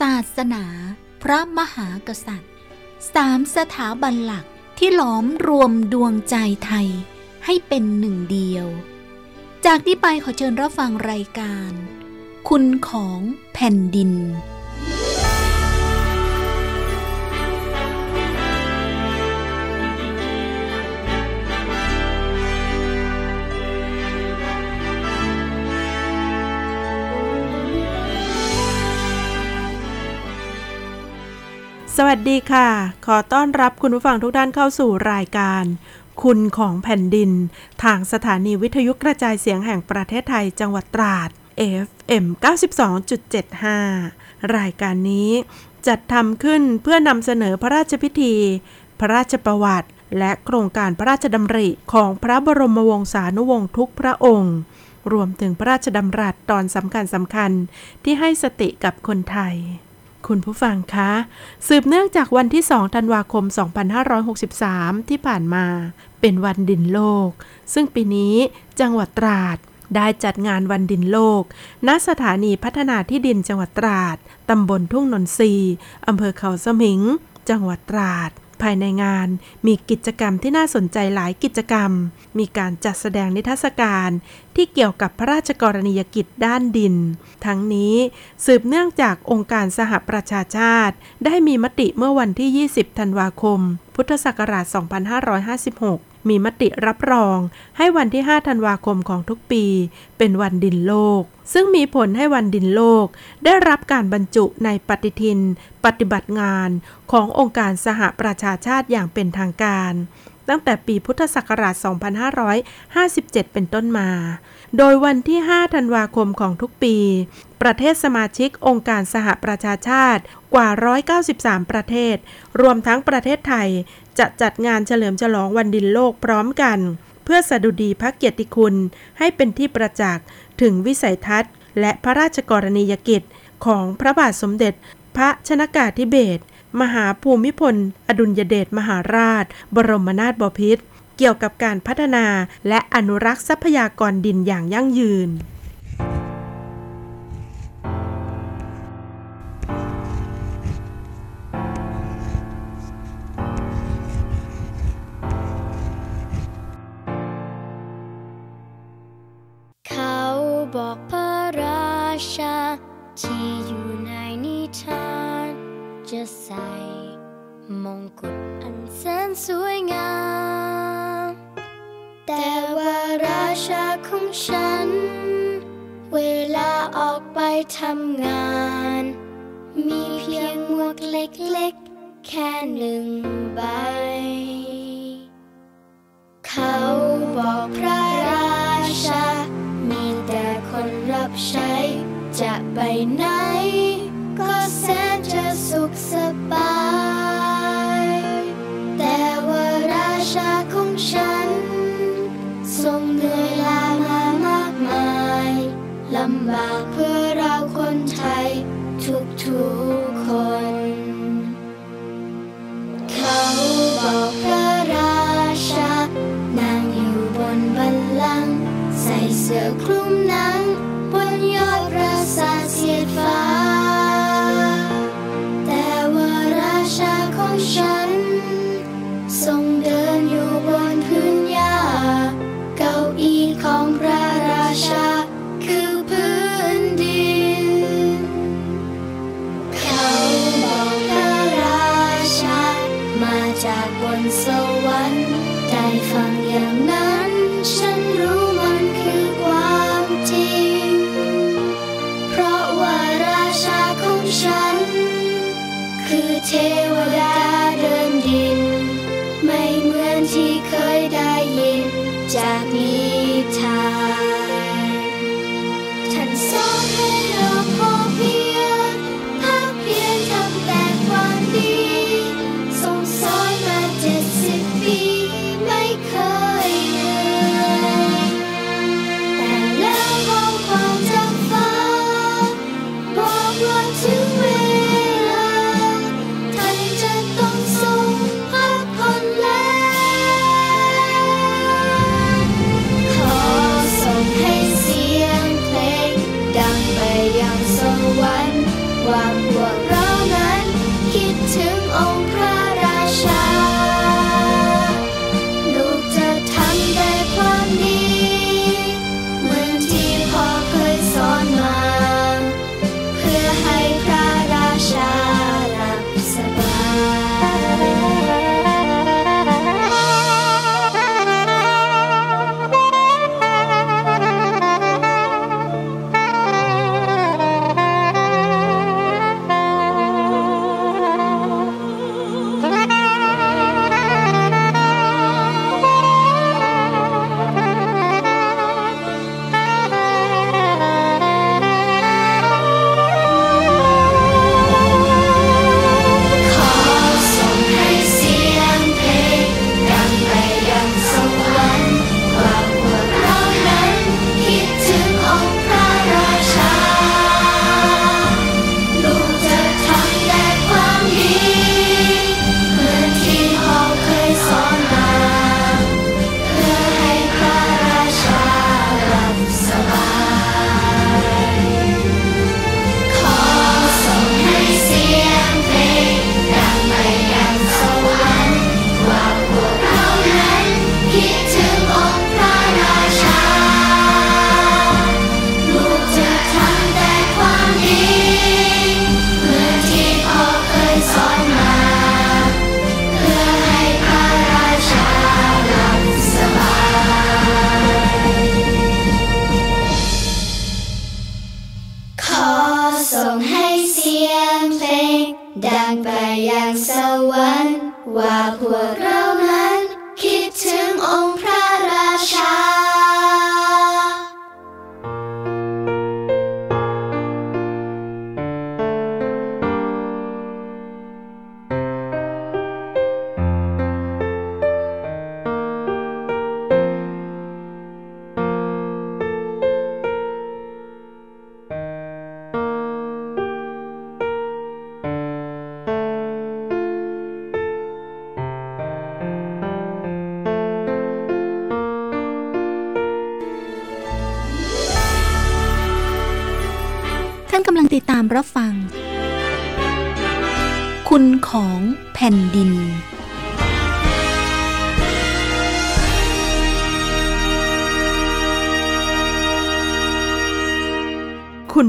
ศาสนา พระมหากษัตริย์สามสถาบันหลักที่หลอมรวมดวงใจไทยให้เป็นหนึ่งเดียว จากนี้ไปขอเชิญรับฟังรายการ คุณของแผ่นดิน สวัสดีค่ะ ขอต้อนรับคุณผู้ฟังทุกท่านเข้าสู่รายการ คุณของแผ่นดิน ทางสถานีวิทยุกระจายเสียงแห่งประเทศไทยจังหวัดตราด FM 92.75 รายการนี้จัดทำขึ้นเพื่อนำเสนอพระราชพิธี พระราชประวัติ และโครงการพระราชดำริของพระบรมวงศานุวงศ์ทุกพระองค์ รวมถึงพระราชดำรัสตอนสำคัญสำคัญที่ให้สติกับคนไทย คุณผู้ฟังคะ สืบเนื่องจากวันที่ 2 ธันวาคม 2563 ที่ผ่านมา เป็นวันดินโลก ซึ่งปีนี้จังหวัดตราดได้จัดงานวันดินโลก ณ สถานีพัฒนาที่ดินจังหวัดตราด ตำบลทุ่งนนทรีอำเภอเขาสมิง จังหวัดตราด ภายในงานมีกิจกรรมที่น่าสนใจหลายกิจกรรม มีการจัดแสดงนิทรรศการที่เกี่ยวกับพระราชกรณียกิจด้านดิน ทั้งนี้สืบเนื่องจากองค์การสหประชาชาติ ได้มีมติเมื่อวันที่ 20 ธันวาคม พุทธศักราช 2556 มีมติรับรอง ให้วันที่ 5 ธันวาคมของทุกปี เป็นวันดินโลก ซึ่งมีผลให้วันดินโลก ได้รับการบรรจุในปฏิทิน ปฏิบัติงานขององค์การสหประชาชาติอย่างเป็นทางการ ตั้งแต่ปีพุทธศักราช 2557 เป็นต้นมา โดยวันที่ 5 ธันวาคมของทุกปี ประเทศสมาชิกองค์การสหประชาชาติกว่า 193 ประเทศ รวมทั้งประเทศไทย จะจัดงานเฉลิมฉลองวันดินโลกพร้อมกัน เพื่อสดุดีพระเกียรติคุณ ให้เป็นที่ประจักษ์ถึงวิสัยทัศน์ และพระราชกรณียกิจของพระบาทสมเด็จพระชนากาธิเบศร มหาภูมิพล อดุลยเดชมหาราช บรมนาถบพิตรเกี่ยวกับการพัฒนาและอนุรักษ์ทรัพยากรดินอย่างยั่งยืนบอกพระราชาที่อยู่ในนิทาน จะใส่มงกุฎอันแสนสวยงาม แต่ว่าราชาของฉัน เวลาออกไปทำงาน มีเพียงหมวกเล็กๆ แค่หนึ่งใบ เขาบอกพระราชาใช้จะไปไหน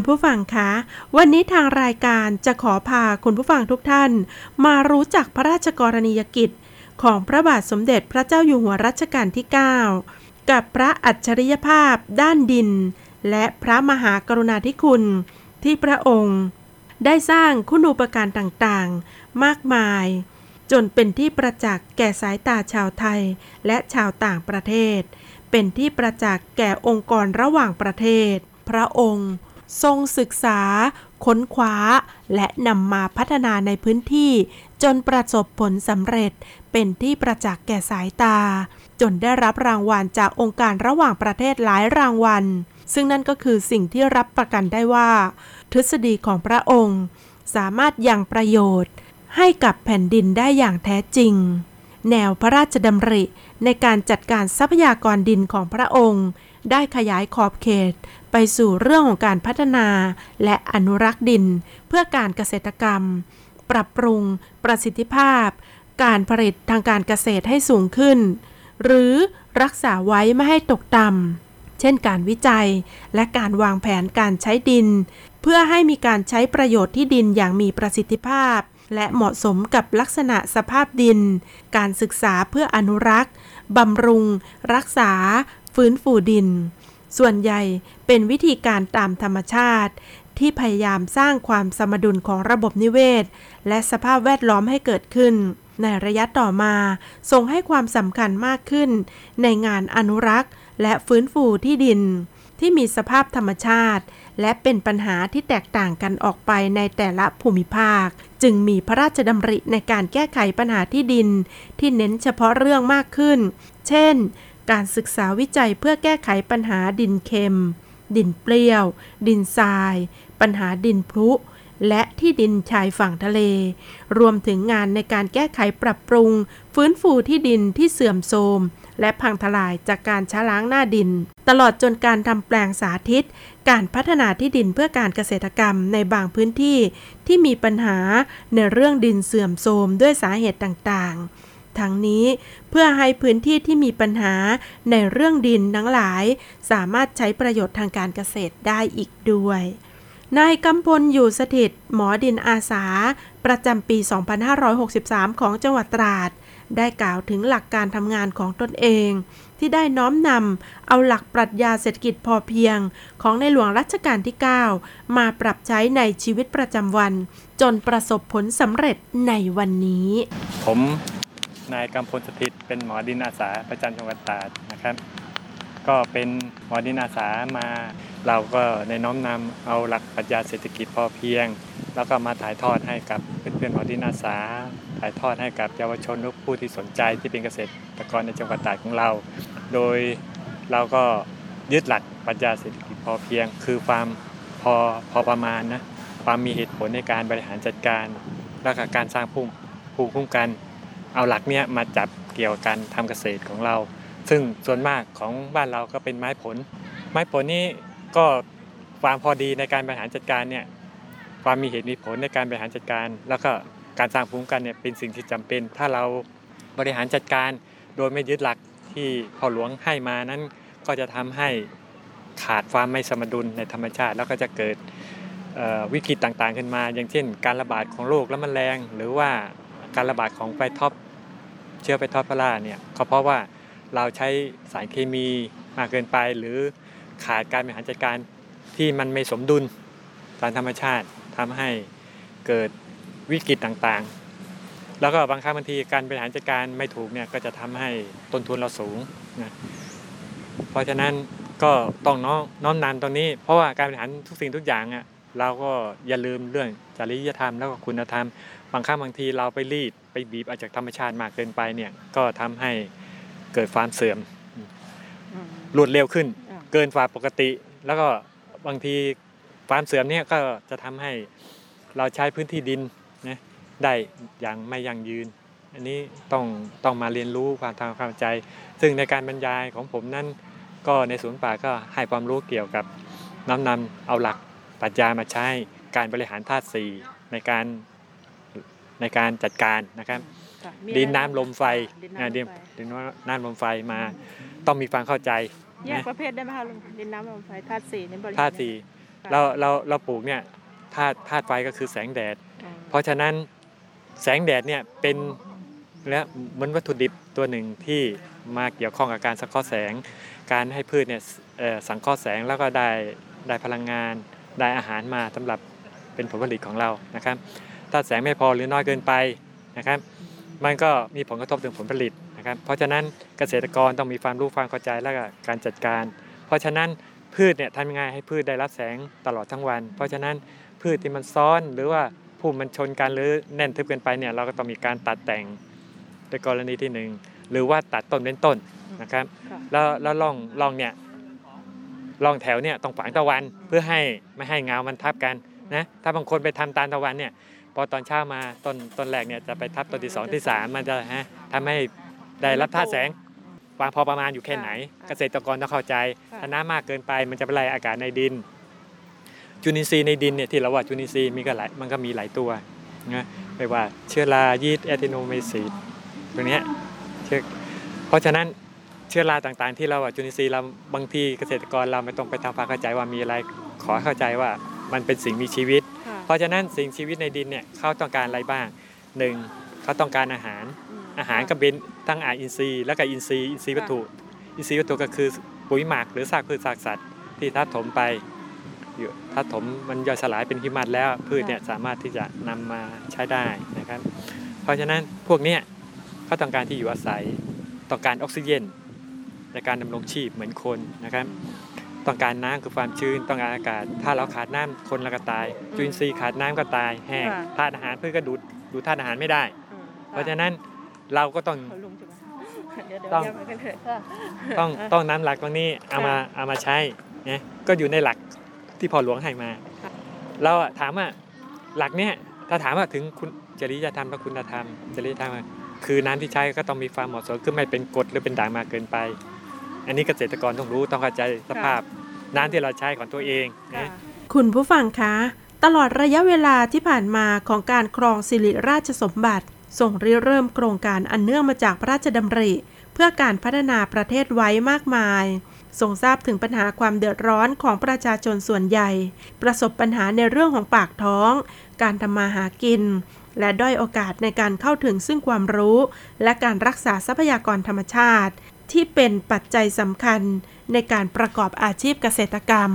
ผู้ฟังคะ วันนี้ทางรายการจะขอพาคุณผู้ฟังทุกท่าน มารู้จักพระราชกรณียกิจ ของพระบาทสมเด็จพระเจ้าอยู่หัวรัชกาลที่ 9 กับพระอัจฉริยภาพด้านดิน และพระมหากรุณาธิคุณ ที่พระองค์ ได้สร้างคุณูปการต่างๆ มากมาย จนเป็นที่ประจักษ์แก่สายตาชาวไทยและชาวต่างประเทศ เป็นที่ประจักษ์แก่องค์กรระหว่างประเทศ พระองค์ ทรงศึกษา ค้นคว้า และนำมาพัฒนาในพื้นที่ จนประสบผลสำเร็จ เป็นที่ประจักษ์แก่สายตา จนได้รับรางวัลจากองค์การระหว่างประเทศหลายรางวัล ซึ่งนั่นก็คือสิ่งที่รับประกันได้ว่า ทฤษฎีของพระองค์ สามารถยังประโยชน์ ให้กับแผ่นดินได้อย่างแท้จริง แนวพระราชดำริในการจัดการทรัพยากรดินของพระองค์ได้ขยายขอบเขต ไปสู่เรื่องของการพัฒนาและอนุรักษ์ดิน เพื่อการเกษตรกรรม ปรับปรุง ประสิทธิภาพ การผลิตทางการเกษตรให้สูงขึ้น หรือรักษาไว้ไม่ให้ตกต่ำเช่นการวิจัย และการวางแผนการใช้ดิน เพื่อให้มีการใช้ประโยชน์ที่ดินอย่างมีประสิทธิภาพ และเหมาะสมกับลักษณะสภาพดิน การศึกษาเพื่ออนุรักษ์บำรุง รักษา ฟื้นฟูดิน ส่วนใหญ่เป็นวิธีการตามธรรมชาติ ที่พยายามสร้างความสมดุลของระบบนิเวศ และสภาพแวดล้อมให้เกิดขึ้น ในระยะต่อมาทรงให้ความสำคัญมากขึ้น ในงานอนุรักษ์ และฟื้นฟูที่ดิน ที่มีสภาพธรรมชาติ และเป็นปัญหาที่แตกต่างกันออกไปในแต่ละภูมิภาค จึงมีพระราชดำริในการแก้ไขปัญหาที่ดิน ที่เน้นเฉพาะเรื่องมากขึ้น เช่น การศึกษาวิจัยเพื่อแก้ไขปัญหาดินเค็ม ดินเปรี้ยว ดินทราย ปัญหาดินพลุ และที่ดินชายฝั่งทะเล รวมถึงงานในการแก้ไขปรับปรุง ฟื้นฟูที่ดินที่เสื่อมโทรมและพังทลายจากการช้าล้างหน้าดิน ตลอดจนการทำแปลงสาธิต การพัฒนาที่ดินเพื่อการเกษตรกรรมในบางพื้นที่ที่มีปัญหาในเรื่องดินเสื่อมโทรมด้วยสาเหตุต่างๆ ทั้งนี้เพื่อให้พื้นที่ที่มีปัญหาในเรื่องดินทั้งหลาย สามารถใช้ประโยชน์ทางการเกษตรได้อีกด้วย นายกำพลอยู่สถิต หมอดินอาสา ประจำปี 2563 ของจังหวัดตราด ได้กล่าวถึงหลักการทำงานของตนเอง ที่ได้น้อมนำเอาหลักปรัชญาเศรษฐกิจพอเพียง ของในหลวงรัชกาลที่ 9 มาปรับใช้ในชีวิตประจำวัน จนประสบผลสำเร็จในวันนี้ ผม นายกำพลสถิตเป็นหมอดินอาสาประจำจังหวัดตราดนะครับ ก็เป็นหมอดินอาสามาเราก็ในน้อมนำเอาหลักปรัชญาเศรษฐกิจพอเพียง แล้วก็มาถ่ายทอดให้กับเพื่อนๆหมอดินอาสา ถ่ายทอดให้กับเยาวชนและผู้ที่สนใจที่เป็นเกษตรกรในจังหวัดตราดของเรา โดยเราก็ยึดหลักปรัชญาเศรษฐกิจพอเพียง คือความพอพอประมาณนะความมีเหตุผลในการบริหารจัดการ และก็การสร้างภูมิภูมิคุ้มกัน เอาหลักเนี้ยมาจับเกี่ยวกับการทำเกษตรของเรา ซึ่งส่วนมากของบ้านเราก็เป็นไม้ผล ไม้ผลนี่ก็ความพอดีในการบริหารจัดการเนี่ยความมีเหตุมีผลในการบริหารจัดการ แล้วก็การสร้างภูมิคุ้มกันเนี่ยเป็นสิ่งที่จำเป็น ถ้าเราบริหารจัดการโดยไม่ยึดหลักที่พ่อหลวงให้มานั้น ก็จะทำให้ขาดความไม่สมดุลในธรรมชาติ แล้วก็จะเกิดวิกฤตต่างๆขึ้นมา อย่างเช่น การระบาดของโรคและแมลงหรือว่า การระบาดของไฟท็อปเชื้อ Phytophthora เนี่ยก็เพราะว่าเราใช้สารเคมีมากเกินไป หรือขาดการบริหารจัดการที่มันไม่สมดุลตามธรรมชาติทำให้เกิดวิกฤตต่างๆ แล้วก็บางครั้งบางทีการบริหารจัดการไม่ถูกเนี่ยก็จะทำให้ต้นทุนเราสูงนะเพราะฉะนั้นก็ต้องน้อมน้อมนำตรงนี้ เพราะว่าการบริหารทุกสิ่งทุกอย่างอะ เราก็อย่าลืมเรื่องจริยธรรมแล้วก็คุณธรรม บางครั้งบางทีเราไปรีดไปบีบเอาจากธรรมชาติมากเกินไปเนี่ยก็ทำให้เกิดความเสื่อมรวดเร็วขึ้น เกินกว่าปกติ แล้วก็บางทีความเสื่อมเนี่ยก็จะทำให้เราใช้พื้นที่ดินนะได้อย่างไม่ยั่งยืน อันนี้ต้องต้องมาเรียนรู้ความทำความเข้าใจ ซึ่งในการบรรยายของผมนั้นก็ในศูนย์ป่าก็ให้ความรู้เกี่ยวกับน้อมนำเอาหลัก ปรัชญามาใช้การบริหารธาตุสี่ในการในการจัดการนะครับค่ะมีดินอะไรน้ำลมไฟดินอ่าน้ำลดินมไฟดินน้ำลมไฟมาต้องมีความเข้าใจแยกประเภทได้ไหมคะลุงดินน้ำลมไฟธาตุสี่นี่บริหรธาตุสี่ค่ะเราเราเราปลูกเนี่ยธาตุธาตุไฟก็คือแสงแดดอืมเพราะฉะนั้นแสงแดดเนี่ยเป็นและเหมือนวัตถุดิบตัวหนึ่งที่มาเกี่ยวข้องกับการสังเคราะห์แสง การให้พืชเนี่ยเอ่อสังเคราะห์แสงแล้วก็ได้ได้พลังงาน ได้อาหารมาสำหรับเป็นผลผลิตของเรานะครับ ถ้าแสงไม่พอหรือน้อยเกินไปนะครับ มันก็มีผลกระทบถึงผลผลิตนะครับ เพราะฉะนั้นเกษตรกรต้องมีความรู้ความเข้าใจและก็การจัดการ เพราะฉะนั้นพืชเนี่ยทำยังไงให้พืชได้รับแสงตลอดทั้งวัน เพราะฉะนั้นพืชที่มันซ้อนหรือว่าพุ่มมันชนกันหรือแน่นทึบเกินไปเนี่ยเราก็ต้องมีการตัดแต่งในกรณีที่หนึ่งหรือว่าตัดต้นเป็นต้นนะครับค่ะแล้วแล้วร่องร่องเนี่ย ร่องแถวเนี่ยต้องฝังตะวันเพื่อให้ไม่ให้เงามันทับกันนะถ้าบางคนไปทำตามตะวันเนี่ยพอตอนเช้ามาต้นต้นแรกเนี่ยจะไปทับต้นที่สองที่สามมันจะฮะทำให้ได้รับท่าตุแสงวางพอประมาณอยู่แค่ไหน เกษตรกรต้องเข้าใจถ้าน้ำมากเกินไปมันจะไปไล่อากาศในดิน จุลินทรีย์ในดินเนี่ยที่เราว่าจุลินทรีย์มีก็หลายมันก็มีหลายตัวนะไม่ว่าเชื้อรายีสต์แอติโนไมซีดตัวเนี้ยเชื้อเพราะฉะนั้น เชื้อราต่างๆ ที่เราว่าจุลินทรีย์เราบางทีเกษตรกรเราไม่ต้องไปทำความเข้าใจว่ามีอะไรขอให้เข้าใจว่ามันเป็นสิ่งมีชีวิตค่ะเพราะฉะนั้นสิ่งชีวิตในดินเนี่ยเขาต้องการอะไรบ้างหนึ่งเขาต้องการอาหารมอาหารก็เป็นทั้งอาหารอินทรีย์และก็อินทรีย์อินทรีย์วัตถุ อินทรีย์วัตถุก็คือปุ๋ยหมักหรือซากพืชซากสัตว์ที่ทับถมไปอยู่ทับถมมันย่อยสลายเป็นหิมะแล้วพืชเนี่ยสามารถที่จะนำมาใช้ได้นะครับ เพราะฉะนั้นพวกเนี้ยเขาต้องการที่อยู่อาศัยต้องการออกซิเจน ในการดำรงชีพเหมือนคนนะครับ ต้องการน้ำคือความชื้นต้องการอากาศ ถ้าเราขาดน้ำคนเราก็ตาย จุลินทรีย์ขาดน้ำก็ตายแห้งค่ะธาตุอาหารพืชก็ดูดดูดธาตุอาหารไม่ได้อืมเพราะฉะนั้นเราก็ต้องเขาลุงใช่ไหมเดี๋ยวเดี๋ยวต้องแยกไปกันเถอะค่ะต้องะต้องน้ำหลักตรงนี้เอามาเอามาใช้นะก็อยู่ในหลักที่พ่อหลวงให้มาค่ะเราอะถามว่าหลักเนี้ยถ้าถามว่าถึงคุณจริยธรรมและคุณธรรมจริยธรรมอะคือน้ำที่ใช้ก็ต้องมีความเหมาะสมคือไม่เป็นกรดหรือเป็นด่างมากเกินไป อันนี้เกษตรกรต้องรู้ต้องเข้าใจสภาพน้ำที่เราใช้ของตัวเองค่ะนะคุณผู้ฟังคะ ตลอดระยะเวลาที่ผ่านมาของการครองสิริราชสมบัติส่งริเริ่มโครงการอันเนื่องมาจากพระราชดำริ เพื่อการพัฒนาประเทศไว้มากมายทรงทราบถึงปัญหาความเดือดร้อนของประชาชนส่วนใหญ่ ประสบปัญหาในเรื่องของปากท้อง การทำมาหากิน และด้อยโอกาสในการเข้าถึงซึ่งความรู้ และการรักษาทรัพยากรธรรมชาติ ที่เป็นปัจจัยสำคัญในการประกอบอาชีพเกษตรกรรม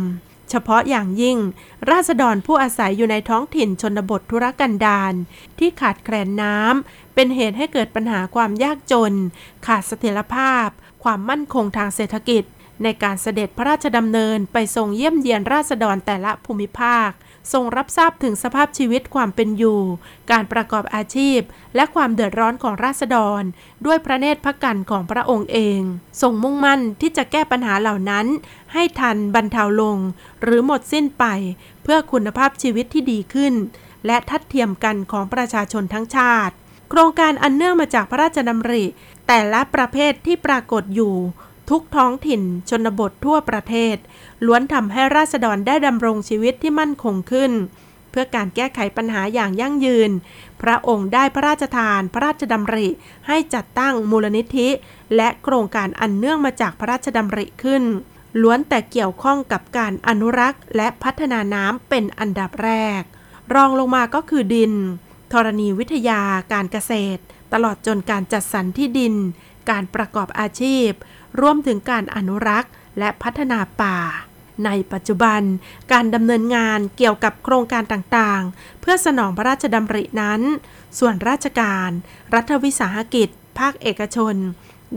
เฉพาะอย่างยิ่ง ราษฎรผู้อาศัยอยู่ในท้องถิ่นชนบทธุรกันดารที่ขาดแคลนน้ำเป็นเหตุให้เกิดปัญหาความยากจน ขาดเสถียรภาพ ความมั่นคงทางเศรษฐกิจ ในการเสด็จพระราชดำเนินไปทรงเยี่ยมเยียนราษฎรแต่ละภูมิภาค ทรงรับทราบถึงสภาพชีวิตความเป็นอยู่ การประกอบอาชีพ และความเดือดร้อนของราษฎร ด้วยพระเนตรพระกันของพระองค์เอง ทรงมุ่งมั่นที่จะแก้ปัญหาเหล่านั้น ให้ทันบรรเทาลง หรือหมดสิ้นไป เพื่อคุณภาพชีวิตที่ดีขึ้น และทัดเทียมกันของประชาชนทั้งชาติ โครงการอันเนื่องมาจากพระราชดำริ แต่ละประเภทที่ปรากฏอยู่ ทุกท้องถิ่นชนบททั่วประเทศ ล้วนทำให้ราษฎรได้ดำรงชีวิตที่มั่นคงขึ้น เพื่อการแก้ไขปัญหาอย่างยั่งยืน พระองค์ได้พระราชทาน พระราชดำริ ให้จัดตั้งมูลนิธิ และโครงการอันเนื่องมาจากพระราชดำริขึ้น ล้วนแต่เกี่ยวข้องกับการอนุรักษ์ และพัฒนาน้ำเป็นอันดับแรก รองลงมาก็คือดินธรณีวิทยาการเกษตร ตลอดจนการจัดสรรที่ดิน การประกอบอาชีพ รวมถึงการอนุรักษ์และพัฒนาป่า ในปัจจุบัน การดำเนินงานเกี่ยวกับโครงการต่างๆ เพื่อสนองพระราชดำรินั้น ส่วนราชการ รัฐวิสาหกิจ ภาคเอกชน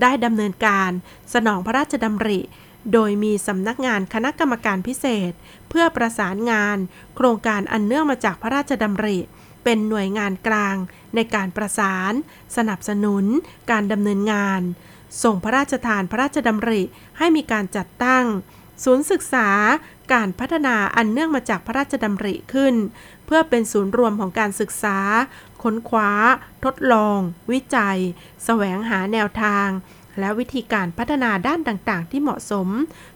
ได้ดำเนินการสนองพระราชดำริโดยมีสำนักงานคณะกรรมการพิเศษ เพื่อประสานงาน โครงการอันเนื่องมาจากพระราชดำริ เป็นหน่วยงานกลางในการประสาน สนับสนุน การดำเนินงาน ส่งพระราชทานพระราชดำริให้มีการจัดตั้ง ศูนย์ศึกษาการพัฒนาอันเนื่องมาจากพระราชดำริขึ้น เพื่อเป็นศูนย์รวมของการศึกษา ค้นคว้า ทดลอง วิจัย แสวงหาแนวทาง และวิธีการพัฒนาด้านต่างๆ ที่เหมาะสม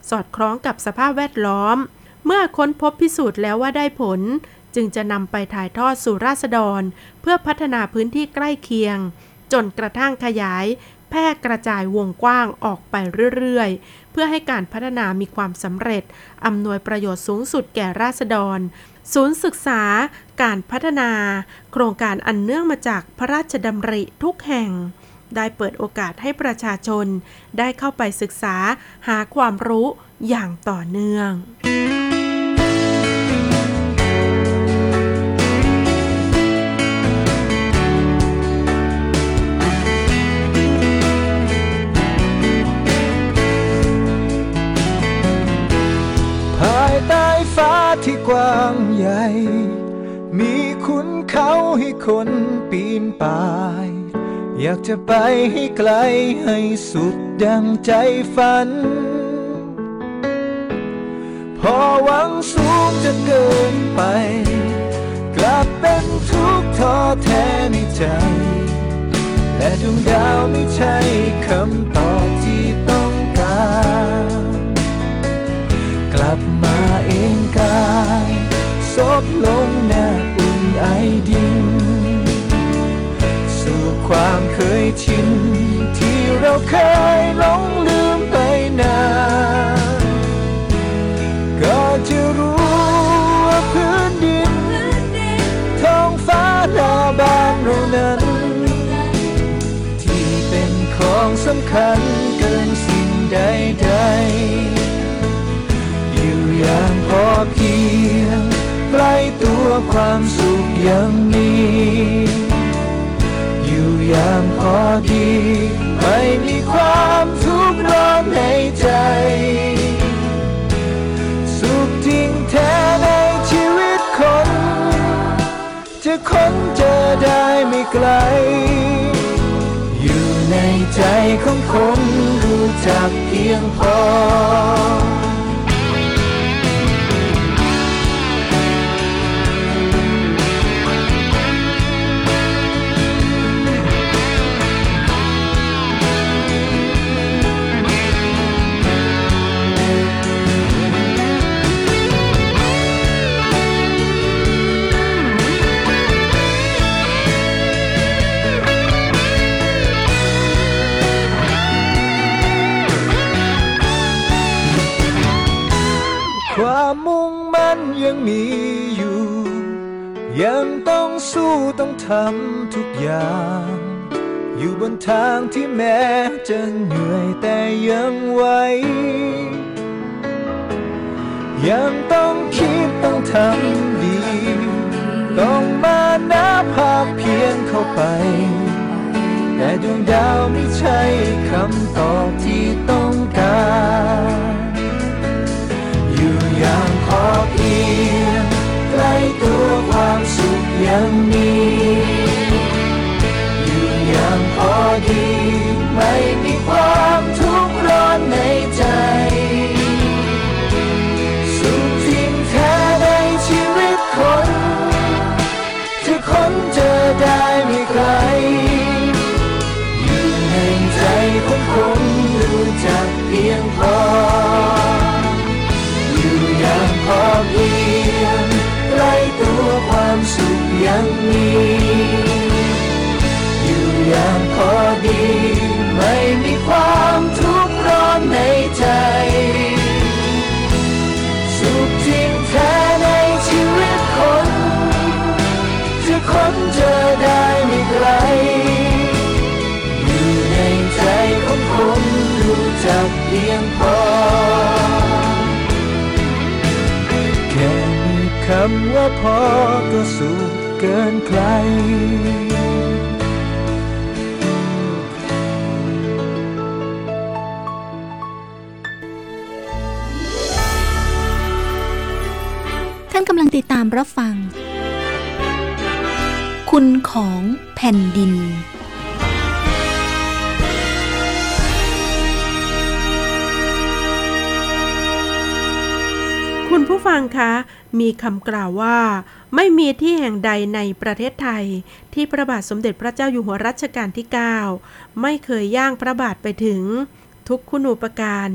สอดคล้องกับสภาพแวดล้อม เมื่อค้นพบพิสูจน์แล้วว่าได้ผล จึงจะนำไปถ่ายทอดสู่ราษฎร เพื่อพัฒนาพื้นที่ใกล้เคียง จนกระทั่งขยาย แพร่กระจายวงกว้างออกไปเรื่อยๆ เพื่อให้การพัฒนามีความสำเร็จ อำนวยประโยชน์สูงสุดแก่ราษฎร ศูนย์ศึกษา การพัฒนา โครงการอันเนื่องมาจากพระราชดำริทุกแห่ง ได้เปิดโอกาสให้ประชาชน ได้เข้าไปศึกษาหาความรู้อย่างต่อเนื่อง มีขุนเขาให้คนปีนป่าย อยากจะไปให้ไกลให้สุดดังใจฝัน พอหวังสูงจะเกินไป กลับเป็นทุกข์ท้อแท้ในใจและดวงดาวไม่ใช่คำตอบที่ต้องการ กลับมาเองกาย บลงหน้าอุ่นไอดิน สู่ความเคยชิน ที่เราเคยหลงลืมไปนานก็จะรู้ว่าพื้นดินท้องฟ้าหน้าบ้านเรานั้น ที่เป็นของสำคัญเกินสิ่งใดๆอยู่อย่างพอเพียง ใกล้ตัวความสุขยังมี อยู่อย่างพอดี ไม่มีความทุกข์ร้อนในใจ สุขจริงแท้ในชีวิตคน จะค้นเจอได้ไม่ไกล อยู่ในใจของคนรู้จักเพียงพอ ยังมีอยู่ ยังต้องสู้ต้องทำทุกอย่าง อยู่บนทางที่แม้จะเหนื่อยแต่ยังไหวยังต้องคิดต้องทำดี ต้องมาหนับภาพเพียงเข้าไป แต่ดวงดาวไม่ใช่คำตอบที่ต้องการ อยู่อย่าง พอเพียงใกล้ตัวความสุขยังมีอยู่อย่างพอดี ไม่มีความทุกข์ร้อนในใจสุขจริงแท้ในชีวิตคนจะค้นเจอได้ไม่ไกลอยู่ในใจของคน พียงพอแค่มีคำว่าพอก็สุขเกินใครท่านกำลังติดตามรับฟัง คุณของแผ่นดิน ฟังคะ มีคำกล่าวว่า ไม่มีที่แห่งใดในประเทศไทย ที่พระบาทสมเด็จพระเจ้าอยู่หัวรัชกาลที่ 9 ไม่เคยย่างพระบาทไปถึง ทุกคุณูปการ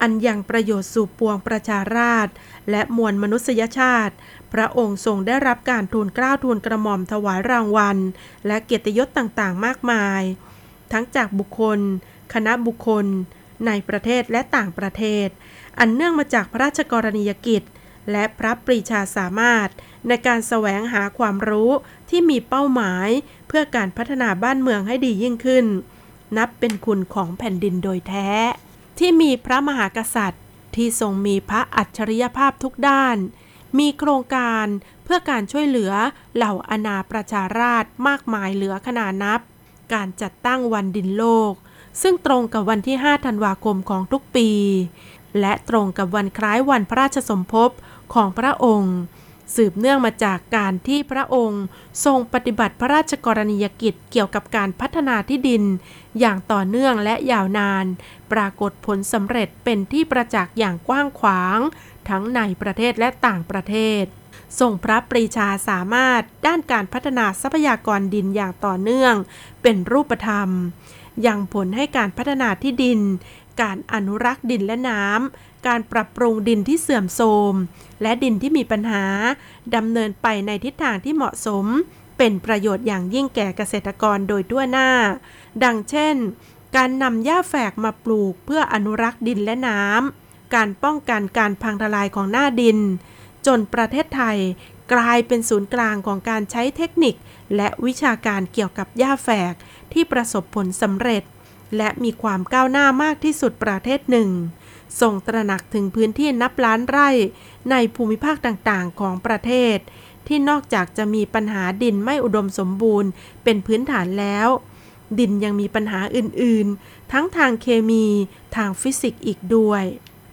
อันยังประโยชน์สู่ปวงประชาราษฎรและมวลมนุษยชาติ พระองค์ทรงได้รับการทูลเกล้าทูลกระหม่อมถวายรางวัล และเกียรติยศต่างๆ มากมาย ทั้งจากบุคคล คณะบุคคลในประเทศและต่างประเทศ อันเนื่องมาจากพระราชกรณียกิจ และพระปรีชาสามารถ ในการแสวงหาความรู้ที่มีเป้าหมาย เพื่อการพัฒนาบ้านเมืองให้ดียิ่งขึ้น นับเป็นคุณของแผ่นดินโดยแท้ ที่มีพระมหากษัตริย์ ที่ทรงมีพระอัจฉริยภาพทุกด้าน มีโครงการเพื่อการช่วยเหลือเหล่าอนาประชาราษฎรมากมายเหลือขนานับ การจัดตั้งวันดินโลก ซึ่งตรงกับวันที่ 5 ธันวาคมของทุกปี และตรงกับวันคล้ายวันพระราชสมภพของพระองค์ สืบเนื่องมาจากการที่พระองค์ทรงปฏิบัติพระราชกรณียกิจเกี่ยวกับการพัฒนาที่ดิน อย่างต่อเนื่องและยาวนาน ปรากฏผลสำเร็จเป็นที่ประจักษ์อย่างกว้างขวาง ทั้งในประเทศและต่างประเทศทรงพระปรีชาสามารถด้านการพัฒนาทรัพยากรดินอย่างต่อเนื่อง เป็นรูปธรรม ยังผลให้การพัฒนาที่ดิน การอนุรักษ์ดินและน้ำ การปรับปรุงดินที่เสื่อมโทรม และดินที่มีปัญหาดำเนินไปในทิศทางที่เหมาะสม เป็นประโยชน์อย่างยิ่งแก่เกษตรกรโดยทั่วหน้า ดังเช่น การนำหญ้าแฝกมาปลูกเพื่ออนุรักษ์ดินและน้ำ การป้องกันการพังทลายของหน้าดิน จนประเทศไทยกลายเป็นศูนย์กลางของการใช้เทคนิค และวิชาการเกี่ยวกับหญ้าแฝกที่ประสบผลสำเร็จ และมีความก้าวหน้ามากที่สุดประเทศหนึ่งทรงตระหนักถึงพื้นที่นับล้านไร่ในภูมิภาคต่างๆ ของประเทศ ที่นอกจากจะมีปัญหาดินไม่อุดมสมบูรณ์ เป็นพื้นฐานแล้ว ดินยังมีปัญหาอื่นๆ ทั้งทางเคมีทางฟิสิกส์อีกด้วย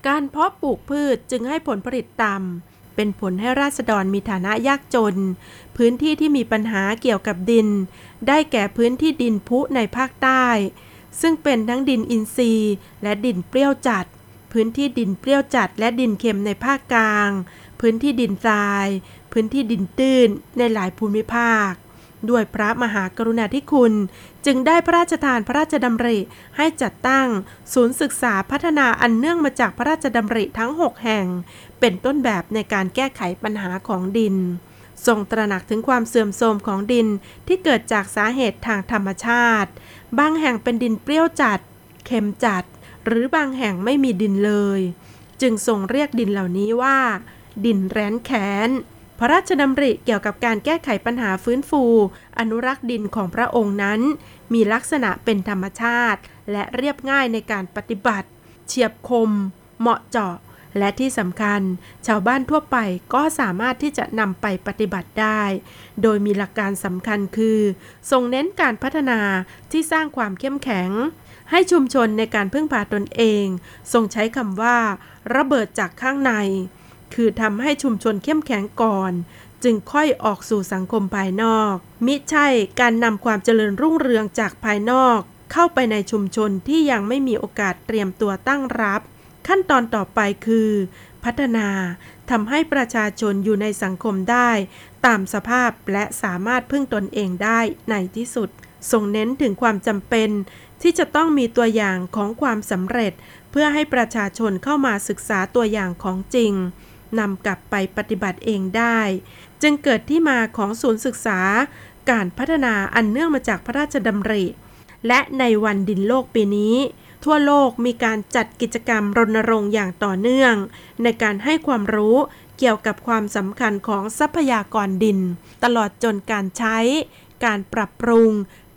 การเพาะปลูกพืชจึงให้ผลผลิตต่ำเป็นผลให้ราษฎรมีฐานะยากจน พื้นที่ที่มีปัญหาเกี่ยวกับดิน ได้แก่พื้นที่ดินพุในภาคใต้ ซึ่งเป็นทั้งดินอินทรีย์ และดินเปรี้ยวจัด พื้นที่ดินเปรี้ยวจัดและดินเค็มในภาคกลาง พื้นที่ดินทราย พื้นที่ดินตื้นในหลายภูมิภาค ด้วยพระมหากรุณาธิคุณ จึงได้พระราชทานพระราชดำริให้จัดตั้ง ศูนย์ศึกษาพัฒนาอันเนื่องมาจากพระราชดำริทั้ง 6 แห่ง เป็นต้นแบบในการแก้ไขปัญหาของดิน ทรงตระหนักถึงความเสื่อมโทรมของดินที่เกิดจากสาเหตุทางธรรมชาติ บางแห่งเป็นดินเปรี้ยวจัด เค็มจัด หรือบางแห่งไม่มีดินเลย จึงทรงเรียกดินเหล่านี้ว่า ดินแร้นแค้นพระราชดำริเกี่ยวกับการแก้ไขปัญหาฟื้นฟู อนุรักษ์ดินของพระองค์นั้น มีลักษณะเป็นธรรมชาติ และเรียบง่ายในการปฏิบัติ เฉียบคม เหมาะเจาะ และที่สำคัญชาวบ้านทั่วไปก็สามารถที่จะนำไปปฏิบัติได้ โดยมีหลักการสำคัญคือทรงเน้นการพัฒนาที่สร้างความเข้มแข็ง ให้ชุมชนในการพึ่งพาตนเองทรงใช้คำว่า ระเบิดจากข้างใน คือทำให้ชุมชนเข้มแข็งก่อน จึงค่อยออกสู่สังคมภายนอก มิใช่การนำความเจริญรุ่งเรืองจากภายนอกเข้าไปในชุมชนที่ยังไม่มีโอกาสเตรียมตัวตั้งรับ ขั้นตอนต่อไปคือ พัฒนาทำให้ประชาชนอยู่ในสังคมได้ ตามสภาพและสามารถพึ่งตนเองได้ในที่สุดทรงเน้นถึงความจำเป็น ที่จะต้องมีตัวอย่างของความสำเร็จ เพื่อให้ประชาชนเข้ามาศึกษาตัวอย่างของจริงนำกลับไปปฏิบัติเองได้ จึงเกิดที่มาของศูนย์ศึกษา การพัฒนาอันเนื่องมาจากพระราชดำริ และในวันดินโลกปีนี้ ทั่วโลกมีการจัดกิจกรรมรณรงค์อย่างต่อเนื่อง ในการให้ความรู้เกี่ยวกับความสำคัญของทรัพยากรดิน ตลอดจนการใช้ การปรับปรุง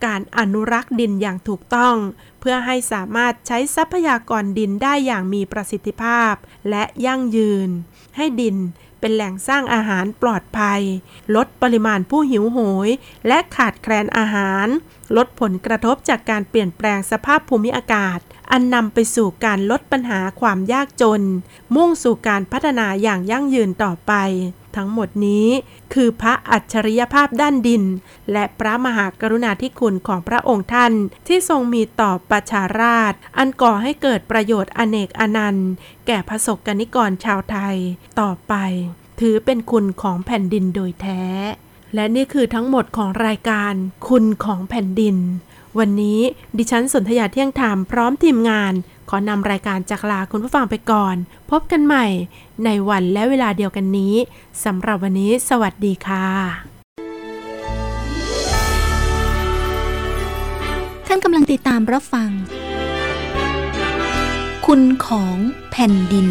การอนุรักษ์ดินอย่างถูกต้อง เพื่อให้สามารถใช้ทรัพยากรดินได้อย่างมีประสิทธิภาพ และยั่งยืน ให้ดิน เป็นแหล่งสร้างอาหารปลอดภัย ลดปริมาณผู้หิวโหย และขาดแคลนอาหาร ลดผลกระทบจากการเปลี่ยนแปลงสภาพภูมิอากาศ อันนำไปสู่การลดปัญหาความยากจน มุ่งสู่การพัฒนาอย่างยั่งยืนต่อไป ทั้งหมดนี้ คือพระอัจฉริยภาพด้านดิน และพระมหากรุณาธิคุณของพระองค์ท่าน ที่ทรงมีต่อประชาราษฎรอันก่อให้เกิดประโยชน์อเนกอนันต์ แก่พระสกนิกรชาวไทย ต่อไป ถือเป็นคุณของแผ่นดินโดยแท้ และนี่คือทั้งหมดของรายการคุณของแผ่นดิน วันนี้ดิฉันสนธยาเที่ยงธรรมพร้อมทีมงาน ขอนำรายการจากลาคุณผู้ฟังไปก่อน พบกันใหม่ ในวันและเวลาเดียวกันนี้สำหรับวันนี้ สวัสดีค่ะ ท่านกำลังติดตามรับฟัง คุณของแผ่นดิน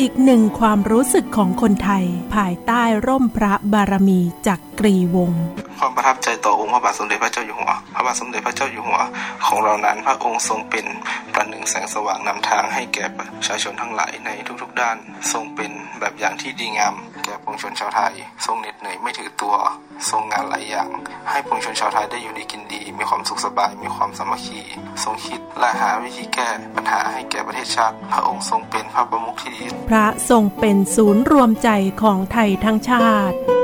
อีกหนึ่งความรู้สึกของคนไทย ภายใต้ร่มพระบารมีจาก กรีวงศ์ความประทับใจต่อองค์พระบาทสมเด็จพระเจ้าอยู่หัว พระบาทสมเด็จพระเจ้าอยู่หัว ของเรานั้นพระองค์ทรงเป็นประหนึ่งแสงสว่างนำทางให้แก่ประชาชนทั้งหลายในทุกๆด้าน ทรงเป็นแบบอย่างที่ดีงาม แก่ปวงชนชาวไทย ทรงเหน็ดเหนื่อยไม่ถือตัว ทรงงานหลายอย่าง ให้ปวงชนชาวไทยได้อยู่ดีกินดี มีความสุขสบาย มีความสามัคคี ทรงคิดและหาวิธีแก้ปัญหาให้แก่ประเทศชาติ พระองค์ทรงเป็นพระประมุขที่ดี พระทรงเป็นศูนย์รวมใจของไทยทั้งชาติ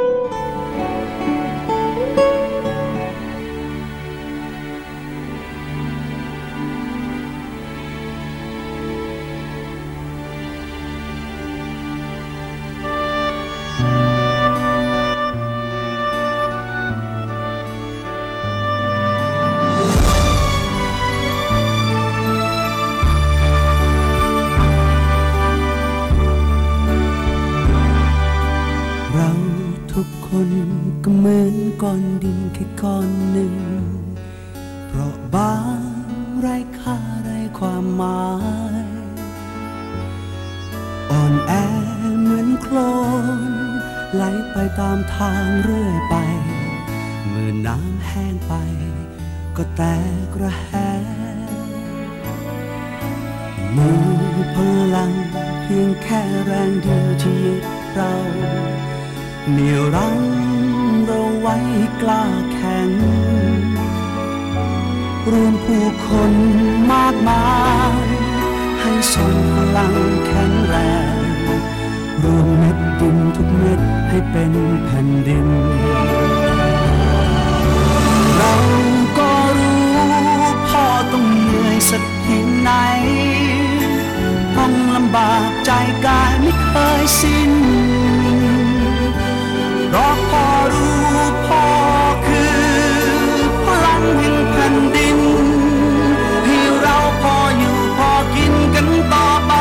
ก็แตกระแหมือพลังเพียงแค่แรงเดียวที่ยึดเราเหนี่ยวรั้งเราไว้กล้าแข็งรวมผู้คนมากมาย ให้ส่งพลังแข็งแรงรวมเม็ดดินทุกเม็ดให้เป็นแผ่นดิน สักเพียงไหน ต้องลำบากใจกายไม่เคยสิ้นเพราะพอรู้พอคือพลังแห่งแผ่นดินที่เราพออยู่พอกินกันต่อไป